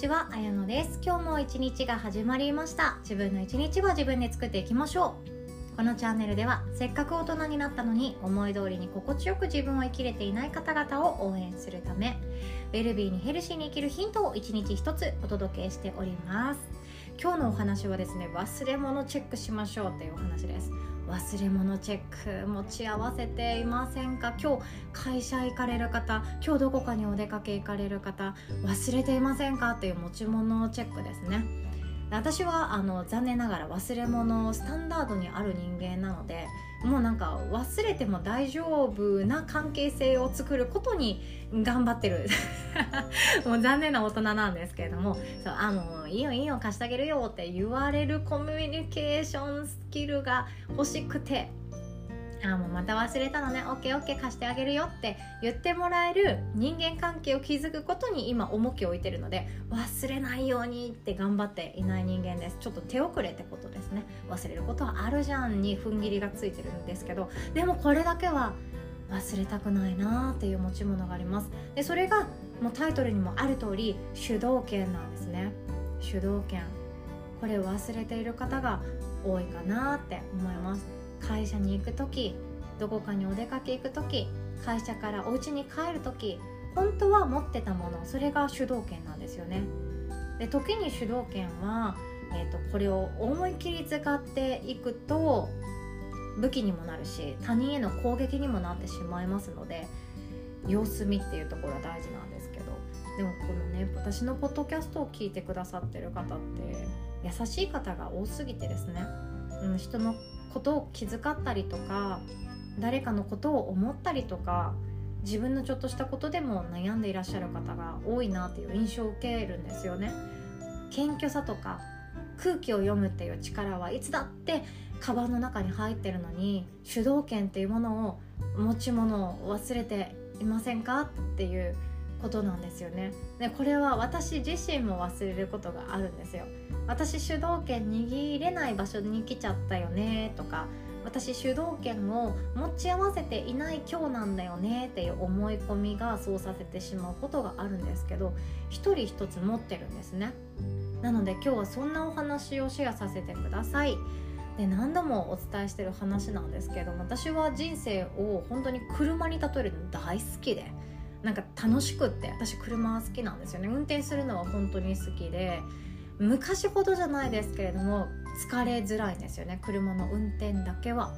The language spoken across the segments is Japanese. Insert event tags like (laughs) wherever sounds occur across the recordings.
ちは、あやのです。今日も一日が始まりました。自分の一日は自分で作っていきましょう。このチャンネルではせっかく大人になったのに思い通りに心地よく自分を生きれていない方々を応援するためウェルビーにヘルシーに生きるヒントを一日一つお届けしております。今日のお話はですね忘れ物チェックしましょうというお話です。忘れ物チェック持ち合わせていませんか？今日会社行かれる方今日どこかにお出かけ行かれる方忘れていませんか？という持ち物チェックですね。私はあの残念ながら忘れ物スタンダードにある人間なのでもうなんか忘れても大丈夫な関係性を作ることに頑張ってる。(laughs) もう残念な大人なんですけれども。そうあのいいよいいよ貸してあげるよって言われるコミュニケーションスキルが欲しくて。あもうまた忘れたのね。OKOK 貸してあげるよって言ってもらえる人間関係を築くことに今重きを置いてるので忘れないようにって頑張っていない人間です。ちょっと手遅れってことですね。忘れることはあるじゃんに踏ん切りがついてるんですけどでもこれだけは忘れたくないなっていう持ち物があります。でそれがもうタイトルにもある通り主導権なんですね。主導権。これを忘れている方が多いかなって思います。会社に行く時どこかにお出かけ行く時会社からお家に帰る時本当は持ってたものそれが主導権なんですよね。で時に主導権は、えーと、これを思い切り使っていくと武器にもなるし他人への攻撃にもなってしまいますので様子見っていうところは大事なんですけど。でもこのね私のポッドキャストを聞いてくださってる方って優しい方が多すぎてですね、うん、人のことを気遣ったりとか誰かのことを思ったりとか自分のちょっとしたことでも悩んでいらっしゃる方が多いなっていう印象を受けるんですよね。謙虚さとか空気を読むっていう力はいつだってカバンの中に入ってるのに主導権っていうものを持ち物を忘れていませんかっていうことなんですよね。でこれは私自身も忘れることがあるんですよ。私主導権握れない場所に来ちゃったよねとか私主導権を持ち合わせていない今日なんだよねっていう思い込みがそうさせてしまうことがあるんですけど一人一つ持ってるんですね。なので今日はそんなお話をシェアさせてください。で何度もお伝えしてる話なんですけど私は人生を本当に車に例えるの大好きでなんか楽しくって私車は好きなんですよね。運転するのは本当に好きで昔ほどじゃないですけれども疲れづらいんですよね。車の運転だけは。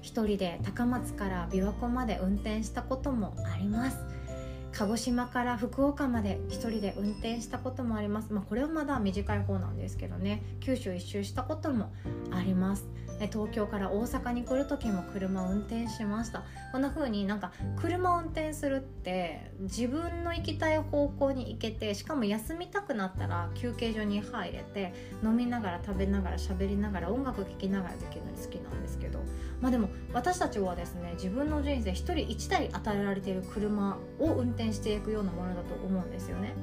一人で高松から琵琶湖まで運転したこともあります。鹿児島から福岡まで一人で運転したこともあります、まあ、これはまだ短い方なんですけどね。九州一周したこともあります。東京から大阪に来る時も車を運転しました。こんな風になんか車を運転するって自分の行きたい方向に行けてしかも休みたくなったら休憩所に入れて飲みながら食べながら喋りながら音楽聴きながらできるのに好きなんですけど。まあでも私たちはですね自分の人生1人1台与えられている車を運転していくようなものだと思うんですよね。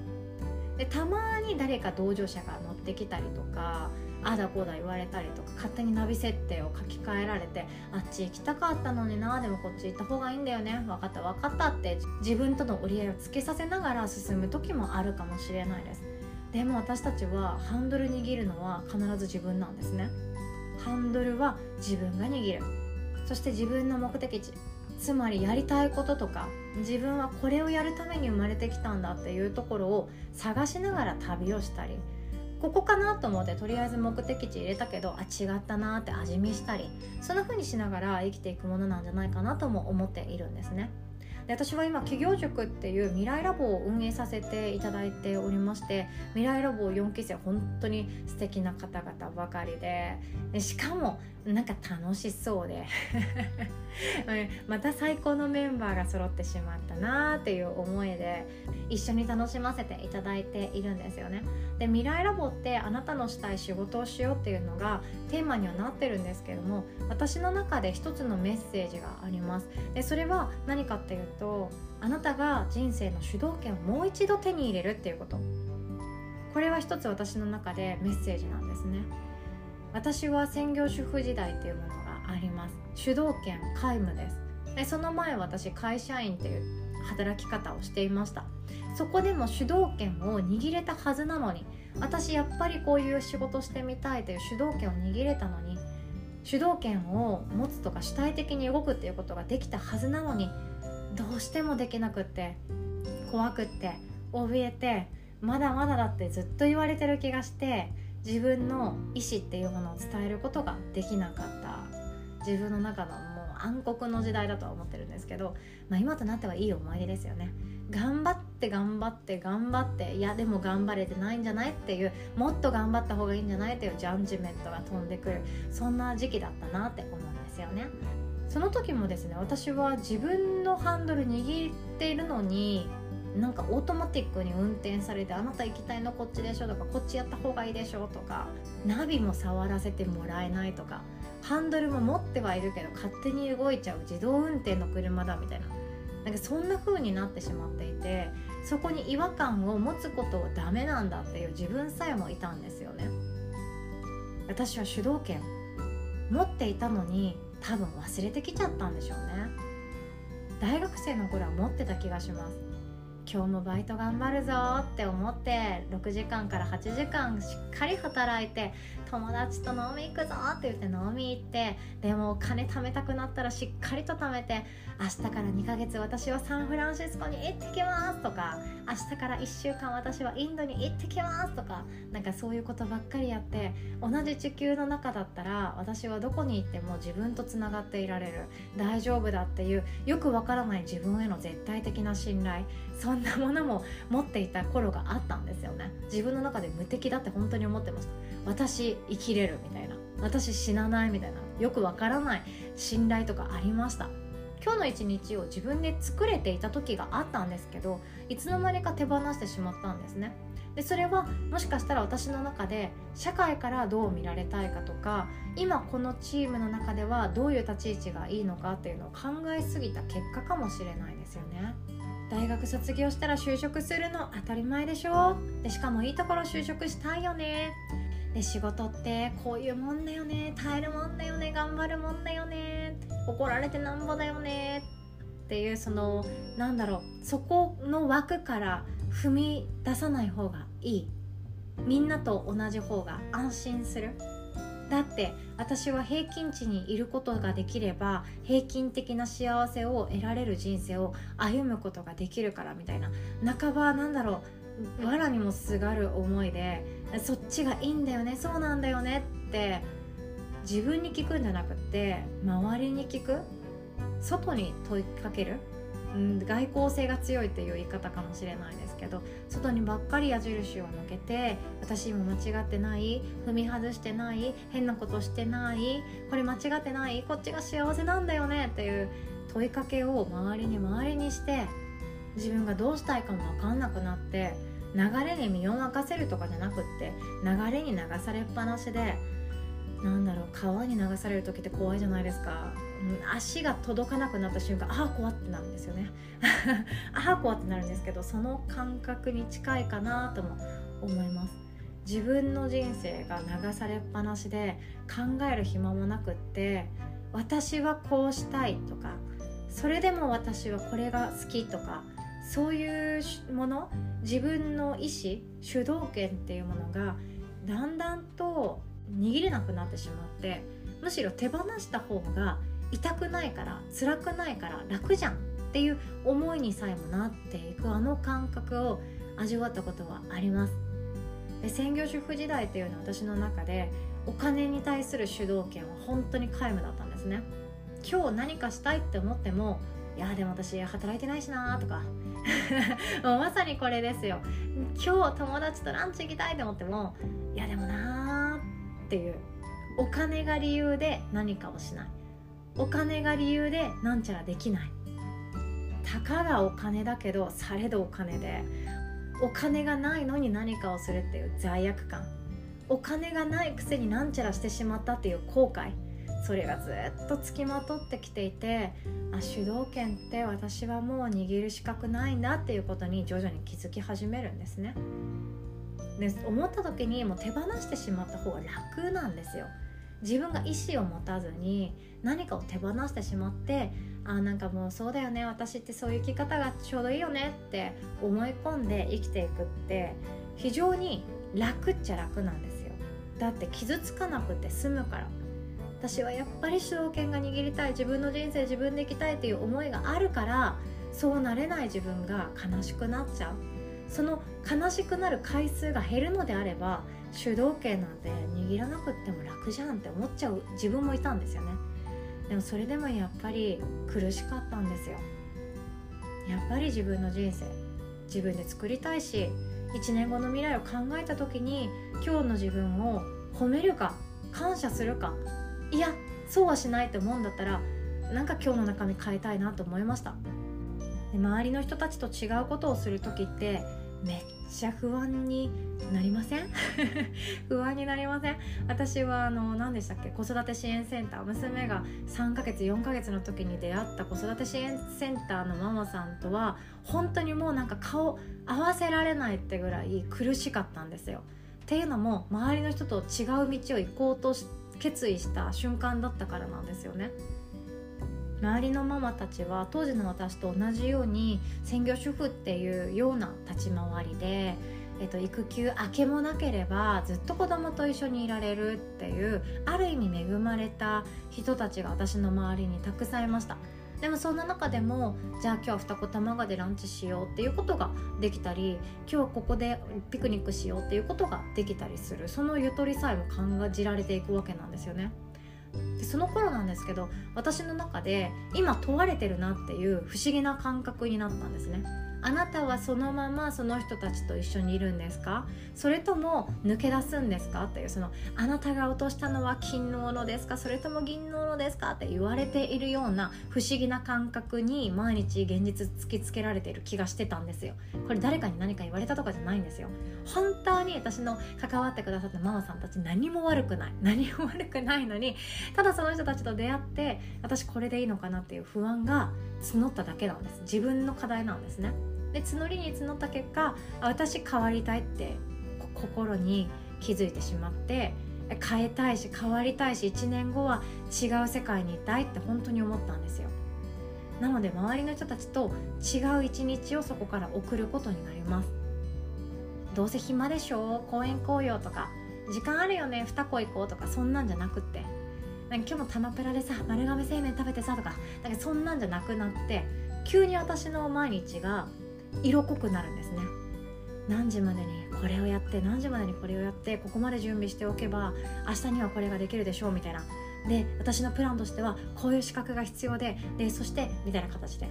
でたまに誰か同乗者が乗ってきたりとかあだこうだ言われたりとか勝手にナビ設定を書き換えられてあっち行きたかったのになでもこっち行った方がいいんだよね。分かった分かったって自分との折り合いをつけさせながら進む時もあるかもしれないです。でも私たちはハンドル握るのは必ず自分なんですね。ハンドルは自分が握る。そして自分の目的地つまりやりたいこととか自分はこれをやるために生まれてきたんだっていうところを探しながら旅をしたりここかなと思ってとりあえず目的地入れたけどあ違ったなって味見したりそんな風にしながら生きていくものなんじゃないかなとも思っているんですね。で私は今企業塾っていう未来ラボを運営させていただいておりまして未来ラボ4期生本当に素敵な方々ばかりでしかもなんか楽しそうで (laughs) また最高のメンバーが揃ってしまったなーっていう思いで一緒に楽しませていただいているんですよねで未来ラボってあなたのしたい仕事をしようっていうのがテーマにはなってるんですけども私の中で一つのメッセージがあります。でそれは何かっていうとあなたが人生の主導権をもう一度手に入れるっていうこと。これは一つ私の中でメッセージなんですね。私は専業主婦時代っていうものがあります。主導権皆無です。でその前私会社員っていう働き方をしていました。そこでも主導権を握れたはずなのに私やっぱりこういう仕事してみたいという主導権を握れたのに主導権を持つとか主体的に動くっていうことができたはずなのにどうしてもできなくって怖くって怯えてまだまだだってずっと言われてる気がして自分の意思っていうものを伝えることができなかった。自分の中のもう暗黒の時代だとは思ってるんですけど、まあ、今となってはいい思い出ですよね。頑張っって頑張って頑張っていやでも頑張れてないんじゃないっていうもっと頑張った方がいいんじゃないっていうジャンジメントが飛んでくるそんな時期だったなって思うんですよね。その時もですね私は自分のハンドル握っているのになんかオートマティックに運転されてあなた行きたいのこっちでしょとかこっちやった方がいいでしょとかナビも触らせてもらえないとかハンドルも持ってはいるけど勝手に動いちゃう自動運転の車だみたいな。なんかそんな風になってしまっていてそこに違和感を持つことをダメなんだっていう自分さえもいたんですよね。私は主導権持っていたのに多分忘れてきちゃったんでしょうね。大学生の頃は持ってた気がします。今日もバイト頑張るぞって思って6時間から8時間しっかり働いて友達と飲み行くぞって言って飲み行ってでもお金貯めたくなったらしっかりと貯めて明日から2ヶ月私はサンフランシスコに行ってきますとか明日から1週間私はインドに行ってきますとかなんかそういうことばっかりやって同じ地球の中だったら私はどこに行っても自分とつながっていられる大丈夫だっていうよくわからない自分への絶対的な信頼そんなものも持っていた頃があったんですよね。自分の中で無敵だって本当に思ってました。私生きれるみたいな。私死なないみたいな。よくわからない。信頼とかありました。今日の一日を自分で作れていた時があったんですけどいつの間にか手放してしまったんですね。でそれはもしかしたら私の中で社会からどう見られたいかとか今このチームの中ではどういう立ち位置がいいのかっていうのを考えすぎた結果かもしれないですよね。大学卒業したら就職するの当たり前でしょ。でしかもいいところ就職したいよね。で仕事ってこういうもんだよね。耐えるもんだよね。頑張るもんだよね。怒られてなんぼだよね。っていうそのなんだろう。そこの枠から踏み出さない方がいい。みんなと同じ方が安心する。だって私は平均値にいることができれば平均的な幸せを得られる人生を歩むことができるからみたいな。半ばなんだろう。藁にもすがる思いでそっちがいいんだよねそうなんだよねって自分に聞くんじゃなくて周りに聞く外に問いかける、うん、外交性が強いっていう言い方かもしれないですけど外にばっかり矢印を向けて私今間違ってない踏み外してない変なことしてないこれ間違ってないこっちが幸せなんだよねっていう問いかけを周りに周りにして自分がどうしたいかも分かんなくなって流れに身を任せるとかじゃなくって流れに流されっぱなしでなんだろう川に流される時って怖いじゃないですか、足が届かなくなった瞬間ああ怖ってなるんですよね。(laughs) ああ怖ってなるんですけどその感覚に近いかなとも思います。自分の人生が流されっぱなしで考える暇もなくって私はこうしたいとかそれでも私はこれが好きとかそういうもの自分の意思主導権っていうものがだんだんと握れなくなってしまってむしろ手放した方が痛くないから辛くないから楽じゃんっていう思いにさえもなっていくあの感覚を味わったことはあります。で専業主婦時代っていうのは私の中でお金に対する主導権は本当に皆無だったんですね。今日何かしたいって思ってもいやでも私働いてないしなとか (laughs) もうまさにこれですよ。今日友達とランチ行きたいと思ってもいやでもなーっていう。お金が理由で何かをしない。お金が理由でなんちゃらできない。たかがお金だけどされどお金でお金がないのに何かをするっていう罪悪感。お金がないくせになんちゃらしてしまったっていう後悔。それがずっとつきまとってきていてあ主導権って私はもう握る資格ないんだっていうことに徐々に気づき始めるんですね。で思った時にもう手放してしまった方が楽なんですよ。自分が意思を持たずに何かを手放してしまってあなんかもうそうだよね私ってそういう生き方がちょうどいいよねって思い込んで生きていくって非常に楽っちゃ楽なんですよ。だって傷つかなくて済むから。私はやっぱり主導権が握りたい自分の人生自分で生きたいっていう思いがあるからそうなれない自分が悲しくなっちゃう。その悲しくなる回数が減るのであれば主導権なんて握らなくても楽じゃんって思っちゃう自分もいたんですよね。でもそれでもやっぱり苦しかったんですよ。やっぱり自分の人生自分で作りたいし1年後の未来を考えた時に今日の自分を褒めるか感謝するかいやそうはしないって思うんだったらなんか今日の中身変えたいなと思いました。で周りの人たちと違うことをする時ってめっちゃ不安になりません？(laughs) 不安になりません？私はあの何でしたっけ？子育て支援センター。娘が3ヶ月4ヶ月の時に出会った子育て支援センターのママさんとは本当にもうなんか顔合わせられないってぐらい苦しかったんですよ。っていうのも周りの人と違う道を行こうとして決意した瞬間だったからなんですよね。周りのママたちは当時の私と同じように専業主婦っていうような立ち回りで、えっと、育休明けもなければずっと子供と一緒にいられるっていうある意味恵まれた人たちが私の周りにたくさんいました。でもそんな中でもじゃあ今日は二子玉川でランチしようっていうことができたり今日はここでピクニックしようっていうことができたりするそのゆとりさえも感じられていくわけなんですよね。でその頃なんですけど私の中で今問われてるなっていう不思議な感覚になったんですね。あなたはそのままその人たちと一緒にいるんですか？それとも抜け出すんですか？っていうそのあなたが落としたのは金の斧ですか？それとも銀の斧ですか？って言われているような不思議な感覚に毎日現実突きつけられている気がしてたんですよ。これ誰かに何か言われたとかじゃないんですよ。本当に私の関わってくださったママさんたち何も悪くない。(laughs) 何も悪くないのにただその人たちと出会って私これでいいのかなっていう不安が募っただけなんです。自分の課題なんですね。で募りに募った結果私変わりたいって心に気づいてしまって変えたいし変わりたいし1年後は違う世界にいたいって本当に思ったんですよ。なので周りの人たちと違う一日をそこから送ることになります。どうせ暇でしょ公園行こうよとか時間あるよね二子行こうとかそんなんじゃなくって。今日も玉プラでさ丸亀製麺食べてさとかだけどそんなんじゃなくなって急に私の毎日が色濃くなるんですね。何時までにこれをやって何時までにこれをやってここまで準備しておけば明日にはこれができるでしょうみたいな。で私のプランとしてはこういう資格が必要ででそしてみたいな形で。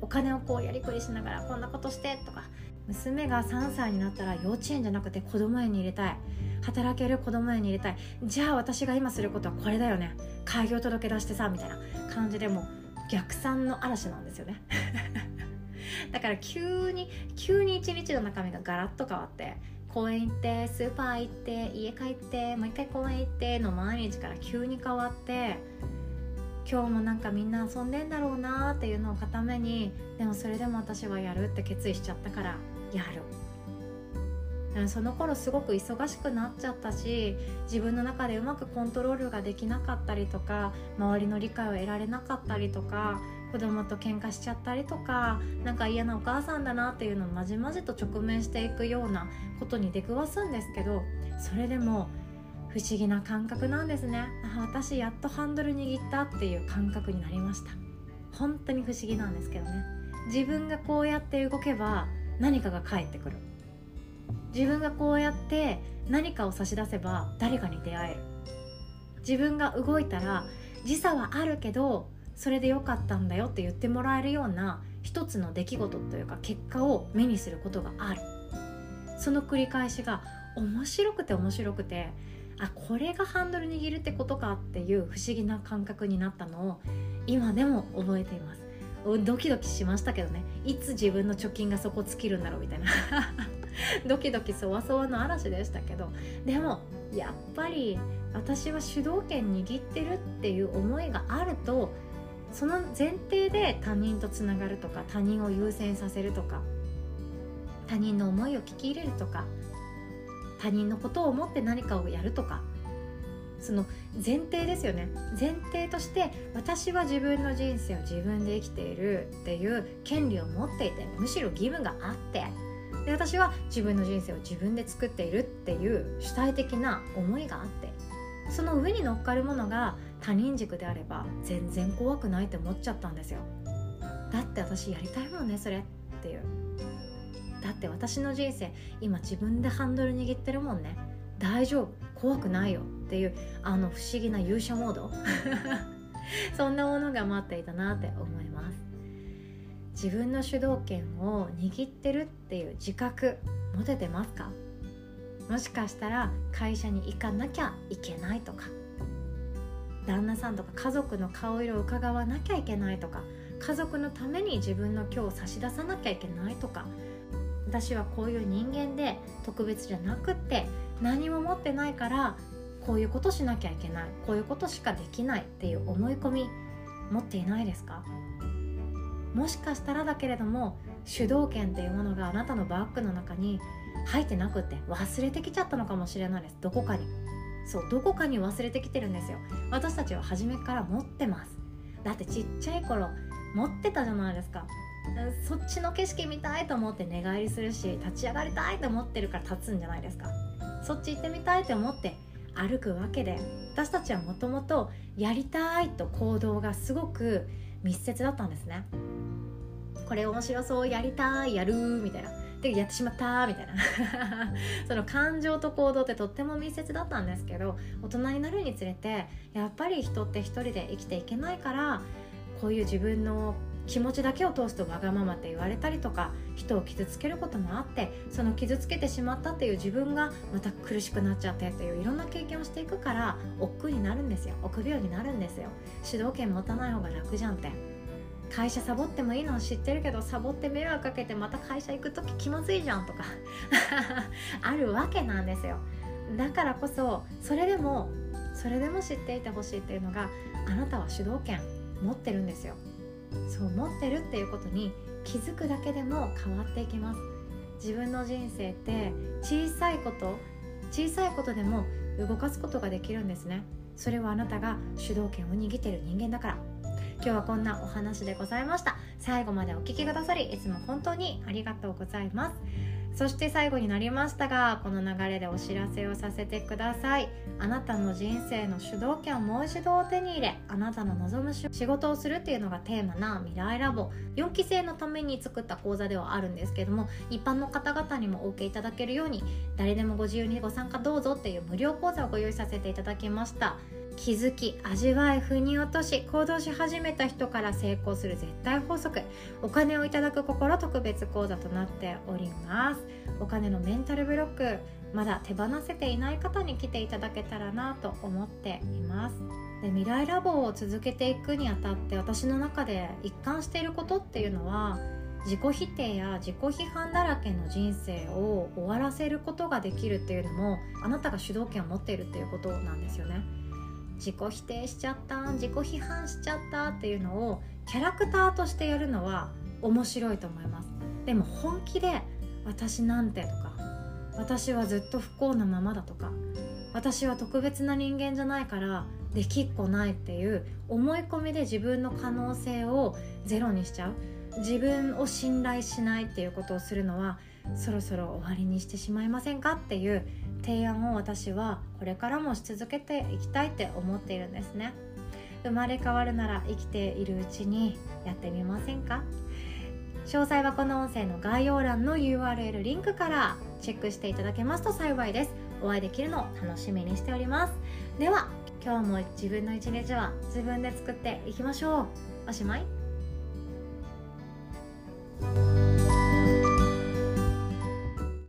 お金をこうやりくりしながらこんなことしてとか。娘が3歳になったら幼稚園じゃなくて子供園に入れたい。働ける子供園に入れたい。じゃあ私が今することはこれだよね。開業届出してさみたいな感じでも逆算の嵐なんですよね。だから急に急に一日の中身がガラッと変わって公園行ってスーパー行って家帰ってもう一回公園行っての毎日から急に変わって今日もなんかみんな遊んでんだろうなっていうのを固めにでもそれでも私はやるって決意しちゃったからやる。その頃すごく忙しくなっちゃったし自分の中でうまくコントロールができなかったりとか周りの理解を得られなかったりとか子供と喧嘩しちゃったりとかなんか嫌なお母さんだなっていうのをまじまじと直面していくようなことに出くわすんですけどそれでも不思議な感覚なんですね。あ私やっとハンドル握ったっていう感覚になりました。本当に不思議なんですけどね。自分がこうやって動けば何かが返ってくる。自分がこうやって何かを差し出せば誰かに出会える。自分が動いたら時差はあるけどそれで良かったんだよって言ってもらえるような一つの出来事というか結果を目にすることがある。その繰り返しが面白くて面白くてあこれがハンドル握るってことかっていう不思議な感覚になったのを今でも覚えています。ドキドキしましたけどね。いつ自分の貯金が底尽きるんだろうみたいな。(laughs) ドキドキそわそわの嵐でしたけど。でもやっぱり私は主導権握ってるっていう思いがあるとその前提で他人とつながるとか他人を優先させるとか他人の思いを聞き入れるとか他人のことを思って何かをやるとかその前提ですよね。前提として私は自分の人生を自分で生きているっていう権利を持っていてむしろ義務があってで私は自分の人生を自分で作っているっていう主体的な思いがあってその上に乗っかるものが他人軸であれば全然怖くないって思っちゃったんですよ。だって私やりたいもんねそれっていう。だって私の人生今自分でハンドル握ってるもんね。大丈夫。怖くないよ。っていうあの不思議な勇者モード。(laughs) そんなものが待っていたなって思います。自分の主導権を握ってるっていう自覚持ててますか？もしかしたら会社に行かなきゃいけないとか。旦那さんとか家族の顔色を伺わなきゃいけないとか。家族のために自分の今日を差し出さなきゃいけないとか。私はこういう人間で特別じゃなくって何も持ってないからこういうことしなきゃいけない。こういうことしかできない。っていう思い込み持っていないですか？もしかしたらだけれども主導権っていうものがあなたのバッグの中に入ってなくて忘れてきちゃったのかもしれないです。どこかに。そうどこかに忘れてきてるんですよ。私たちは初めから持ってます。だってちっちゃい頃持ってたじゃないですか。そっちの景色見たいと思って寝返りするし立ち上がりたいと思ってるから立つんじゃないですか。そっち行ってみたいと思って歩くわけで私たちはもともとやりたいと行動がすごく密接だったんですね。これ面白そうやりたいやるみたいな。でやってしまったみたいな。(laughs) その感情と行動ってとっても密接だったんですけど大人になるにつれてやっぱり人って一人で生きていけないからこういう自分の気持ちだけを通すとわがままって言われたりとか人を傷つけることもあってその傷つけてしまったっていう自分がまた苦しくなっちゃってっていういろんな経験をしていくから億劫になるんですよ。臆病になるんですよ。主導権持たない方が楽じゃんって会社サボってもいいの知ってるけどサボって迷惑かけてまた会社行く時気まずいじゃんとか。(laughs) あるわけなんですよ。だからこそそれでもそれでも知っていてほしいっていうのがあなたは主導権持ってるんですよ。そう持ってるっていうことに気づくだけでも変わっていきます。自分の人生って小さいこと小さいことでも動かすことができるんですね。それはあなたが主導権を握ってる人間だから。今日はこんなお話でございました。最後までお聴きくださりいつも本当にありがとうございます。そして最後になりましたがこの流れでお知らせをさせてください。あなたの人生の主導権をもう一度手に入れあなたの望む仕事をするっていうのがテーマな未来ラボ。4期生のために作った講座ではあるんですけども一般の方々にもお受けいただけるように誰でもご自由にご参加どうぞっていう無料講座をご用意させていただきました。気づき味わい腑に落とし行動し始めた人から成功する絶対法則。お金をいただく心特別講座となっております。お金のメンタルブロックまだ手放せていない方に来ていただけたらなと思っています。で未来ラボを続けていくにあたって私の中で一貫していることっていうのは自己否定や自己批判だらけの人生を終わらせることができるっていうのもあなたが主導権を持っているっていうことなんですよね。自己否定しちゃった自己批判しちゃったっていうのをキャラクターとしてやるのは面白いと思います。でも本気で私なんてとか私はずっと不幸なままだとか私は特別な人間じゃないからできっこないっていう思い込みで自分の可能性をゼロにしちゃう。自分を信頼しないっていうことをするのはそろそろ終わりにしてしまいませんかっていう提案を私はこれからもし続けていきたいって思っているんですね。生まれ変わるなら生きているうちにやってみませんか？詳細はこの音声の概要欄の URL リンクからチェックしていただけますと幸いです。お会いできるのを楽しみにしております。では今日も自分の一日は自分で作っていきましょう。おしまい。Música